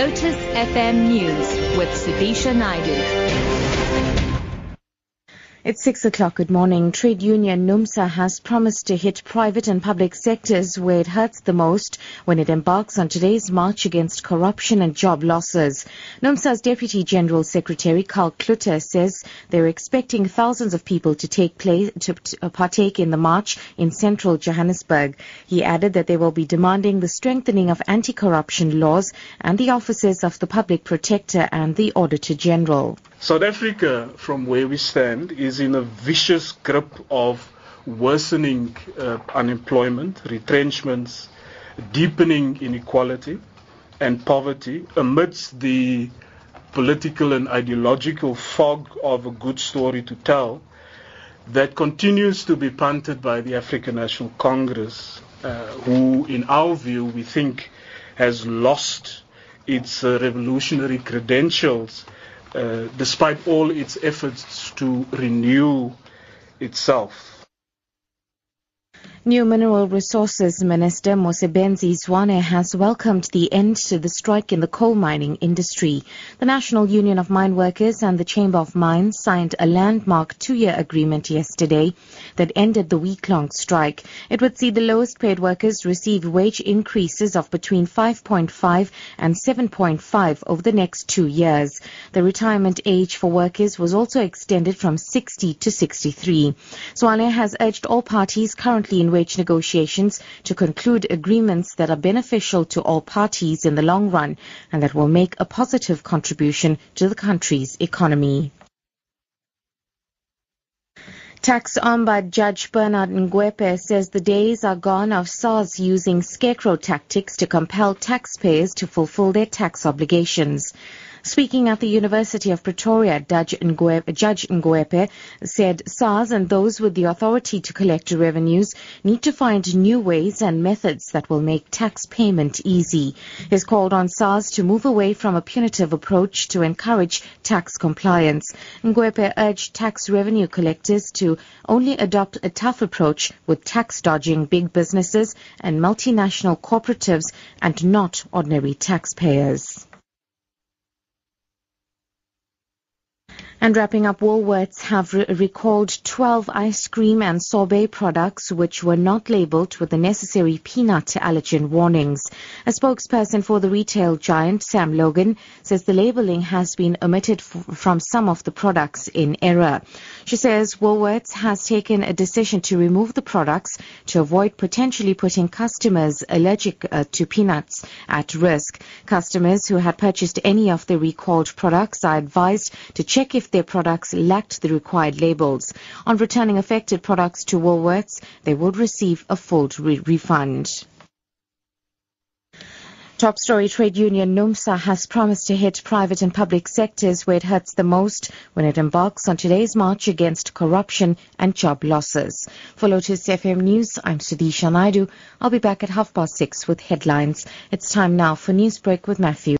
Lotus FM News with Sudisha Naidu. It's six o'clock. Good morning. Trade union NUMSA has promised to hit private and public sectors where it hurts the most when it embarks on today's march against corruption and job losses. NUMSA's Deputy General Secretary Karl Cloete says they're expecting thousands of people to take place to, to partake in the march in central Johannesburg. He added that they will be demanding the strengthening of anti-corruption laws and the offices of the Public Protector and the Auditor General. South Africa, from where we stand, is in a vicious grip of worsening uh, unemployment, retrenchments, deepening inequality and poverty amidst the political and ideological fog of a good story to tell that continues to be punted by the African National Congress, uh, who, in our view, we think has lost its uh, revolutionary credentials Uh, despite all its efforts to renew itself. New Mineral Resources Minister Mosebenzi Zwane has welcomed the end to the strike in the coal mining industry. The National Union of Mine Workers and the Chamber of Mines signed a landmark two-year agreement yesterday that ended the week-long strike. It would see the lowest paid workers receive wage increases of between 5.5 and 7.5 over the next two years. The retirement age for workers was also extended from 60 to 63. Zwane has urged all parties currently in wage negotiations to conclude agreements that are beneficial to all parties in the long run and that will make a positive contribution to the country's economy. Tax Ombud Judge Bernard Ngoepe says the days are gone of SARS using scarecrow tactics to compel taxpayers to fulfill their tax obligations. Speaking at the University of Pretoria, Judge Ngoepe said SARS and those with the authority to collect revenues need to find new ways and methods that will make tax payment easy. He's called on SARS to move away from a punitive approach to encourage tax compliance. Ngoepe urged tax revenue collectors to only adopt a tough approach with tax dodging big businesses and multinational cooperatives and not ordinary taxpayers. And wrapping up, Woolworths have re- recalled 12 ice cream and sorbet products which were not labeled with the necessary peanut allergen warnings. A spokesperson for the retail giant, Sam Logan, says the labeling has been omitted f- from some of the products in error. She says Woolworths has taken a decision to remove the products to avoid potentially putting customers allergic uh, to peanuts at risk. Customers who had purchased any of the recalled products are advised to check if their products lacked the required labels. On returning affected products to Woolworths, they would receive a full re- refund. Top story trade union NUMSA has promised to hit private and public sectors where it hurts the most when it embarks on today's march against corruption and job losses. For Lotus FM News, I'm Sudisha Naidu. I'll be back at half past six with headlines. It's time now for Newsbreak with Matthew.